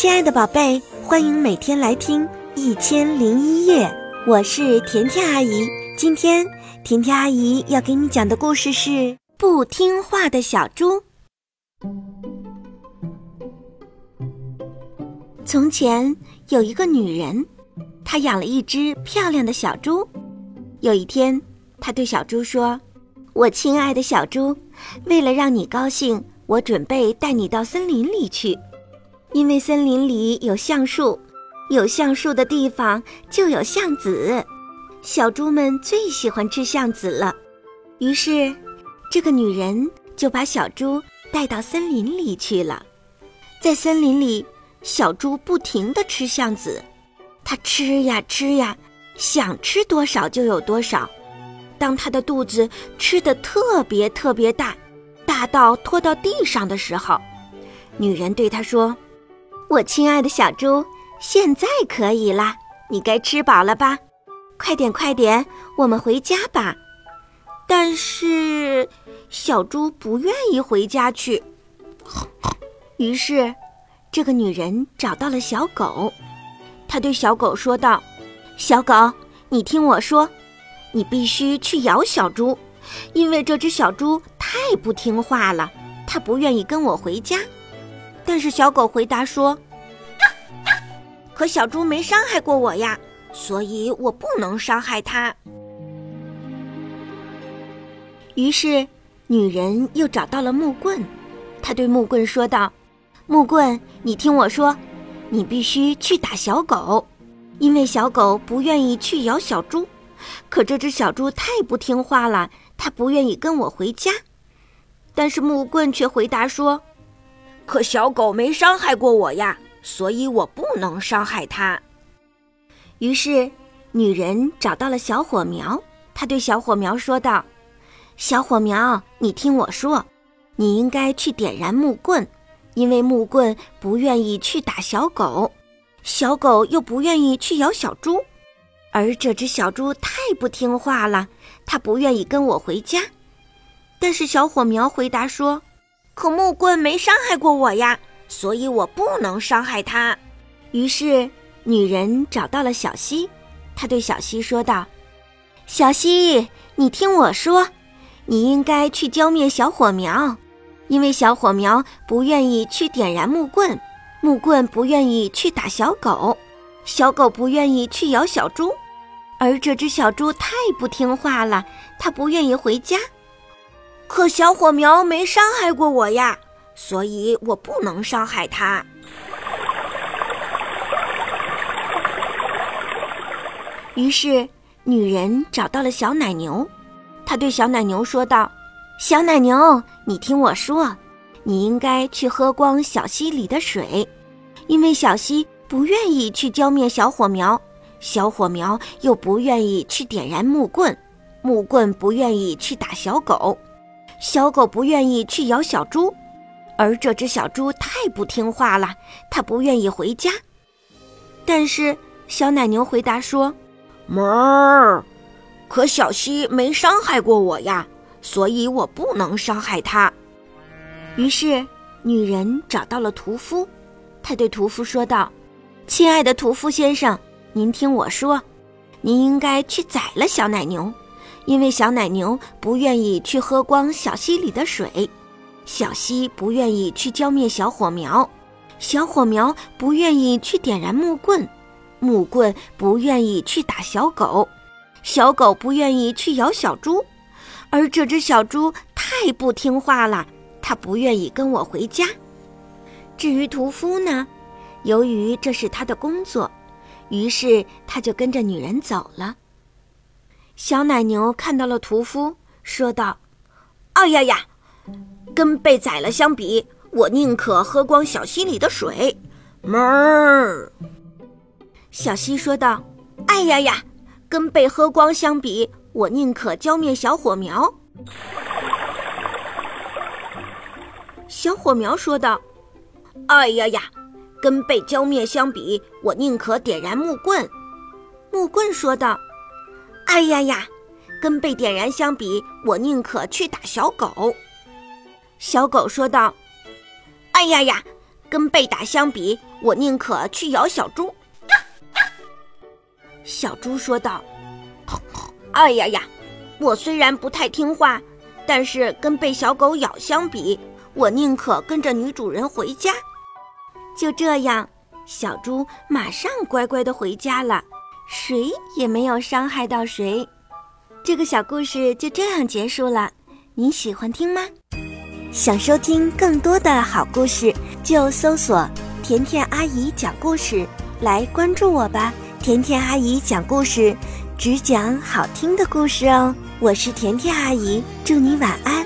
亲爱的宝贝，欢迎每天来听《一千零一夜》，我是甜甜阿姨。今天甜甜阿姨要给你讲的故事是《不听话的小猪》。从前有一个女人，她养了一只漂亮的小猪。有一天，她对小猪说：“我亲爱的小猪，为了让你高兴，我准备带你到森林里去。”因为森林里有橡树，有橡树的地方就有橡子，小猪们最喜欢吃橡子了。于是，这个女人就把小猪带到森林里去了。在森林里，小猪不停地吃橡子，它吃呀吃呀，想吃多少就有多少。当它的肚子吃得特别特别大，大到拖到地上的时候，女人对它说。我亲爱的小猪，现在可以啦，你该吃饱了吧？快点，快点，我们回家吧。但是小猪不愿意回家去。于是，这个女人找到了小狗，她对小狗说道：“小狗，你听我说，你必须去咬小猪，因为这只小猪太不听话了，它不愿意跟我回家。”但是小狗回答说：“ 可小猪没伤害过我呀，所以我不能伤害它。”于是，女人又找到了木棍，她对木棍说道：“木棍，你听我说，你必须去打小狗，因为小狗不愿意去咬小猪。可这只小猪太不听话了，它不愿意跟我回家。”但是木棍却回答说。可小狗没伤害过我呀，所以我不能伤害它。于是，女人找到了小火苗，她对小火苗说道：“小火苗，你听我说，你应该去点燃木棍，因为木棍不愿意去打小狗，小狗又不愿意去咬小猪，而这只小猪太不听话了，它不愿意跟我回家。”但是小火苗回答说。可木棍没伤害过我呀，所以我不能伤害它。于是，女人找到了小溪，她对小溪说道：“小溪，你听我说，你应该去浇灭小火苗，因为小火苗不愿意去点燃木棍，木棍不愿意去打小狗，小狗不愿意去咬小猪，而这只小猪太不听话了，它不愿意回家。”可小火苗没伤害过我呀，所以我不能伤害它。于是，女人找到了小奶牛，她对小奶牛说道：“小奶牛，你听我说，你应该去喝光小溪里的水，因为小溪不愿意去浇灭小火苗，小火苗又不愿意去点燃木棍，木棍不愿意去打小狗。”小狗不愿意去咬小猪，而这只小猪太不听话了，它不愿意回家。但是小奶牛回答说：“哞儿，可小溪没伤害过我呀，所以我不能伤害它。”于是女人找到了屠夫，她对屠夫说道：“亲爱的屠夫先生，您听我说，您应该去宰了小奶牛。”因为小奶牛不愿意去喝光小溪里的水，小溪不愿意去浇灭小火苗，小火苗不愿意去点燃木棍，木棍不愿意去打小狗，小狗不愿意去咬小猪，而这只小猪太不听话了，它不愿意跟我回家。至于屠夫呢，由于这是他的工作，于是他就跟着女人走了。小奶牛看到了屠夫，说道：“哎呀呀，跟被宰了相比，我宁可喝光小溪里的水。”哞儿。小溪说道：“哎呀呀，跟被喝光相比，我宁可浇灭小火苗。”小火苗说道：“哎呀呀，跟被浇灭相比，我宁可点燃木棍。”木棍说道。哎呀呀，跟被点燃相比，我宁可去打小狗。小狗说道：“哎呀呀，跟被打相比，我宁可去咬小猪。”小猪说道：“哎呀呀，我虽然不太听话，但是跟被小狗咬相比，我宁可跟着女主人回家。”就这样，小猪马上乖乖的回家了，谁也没有伤害到谁。这个小故事就这样结束了，你喜欢听吗？想收听更多的好故事，就搜索“甜甜阿姨讲故事”来关注我吧。甜甜阿姨讲故事，只讲好听的故事哦。我是甜甜阿姨，祝你晚安。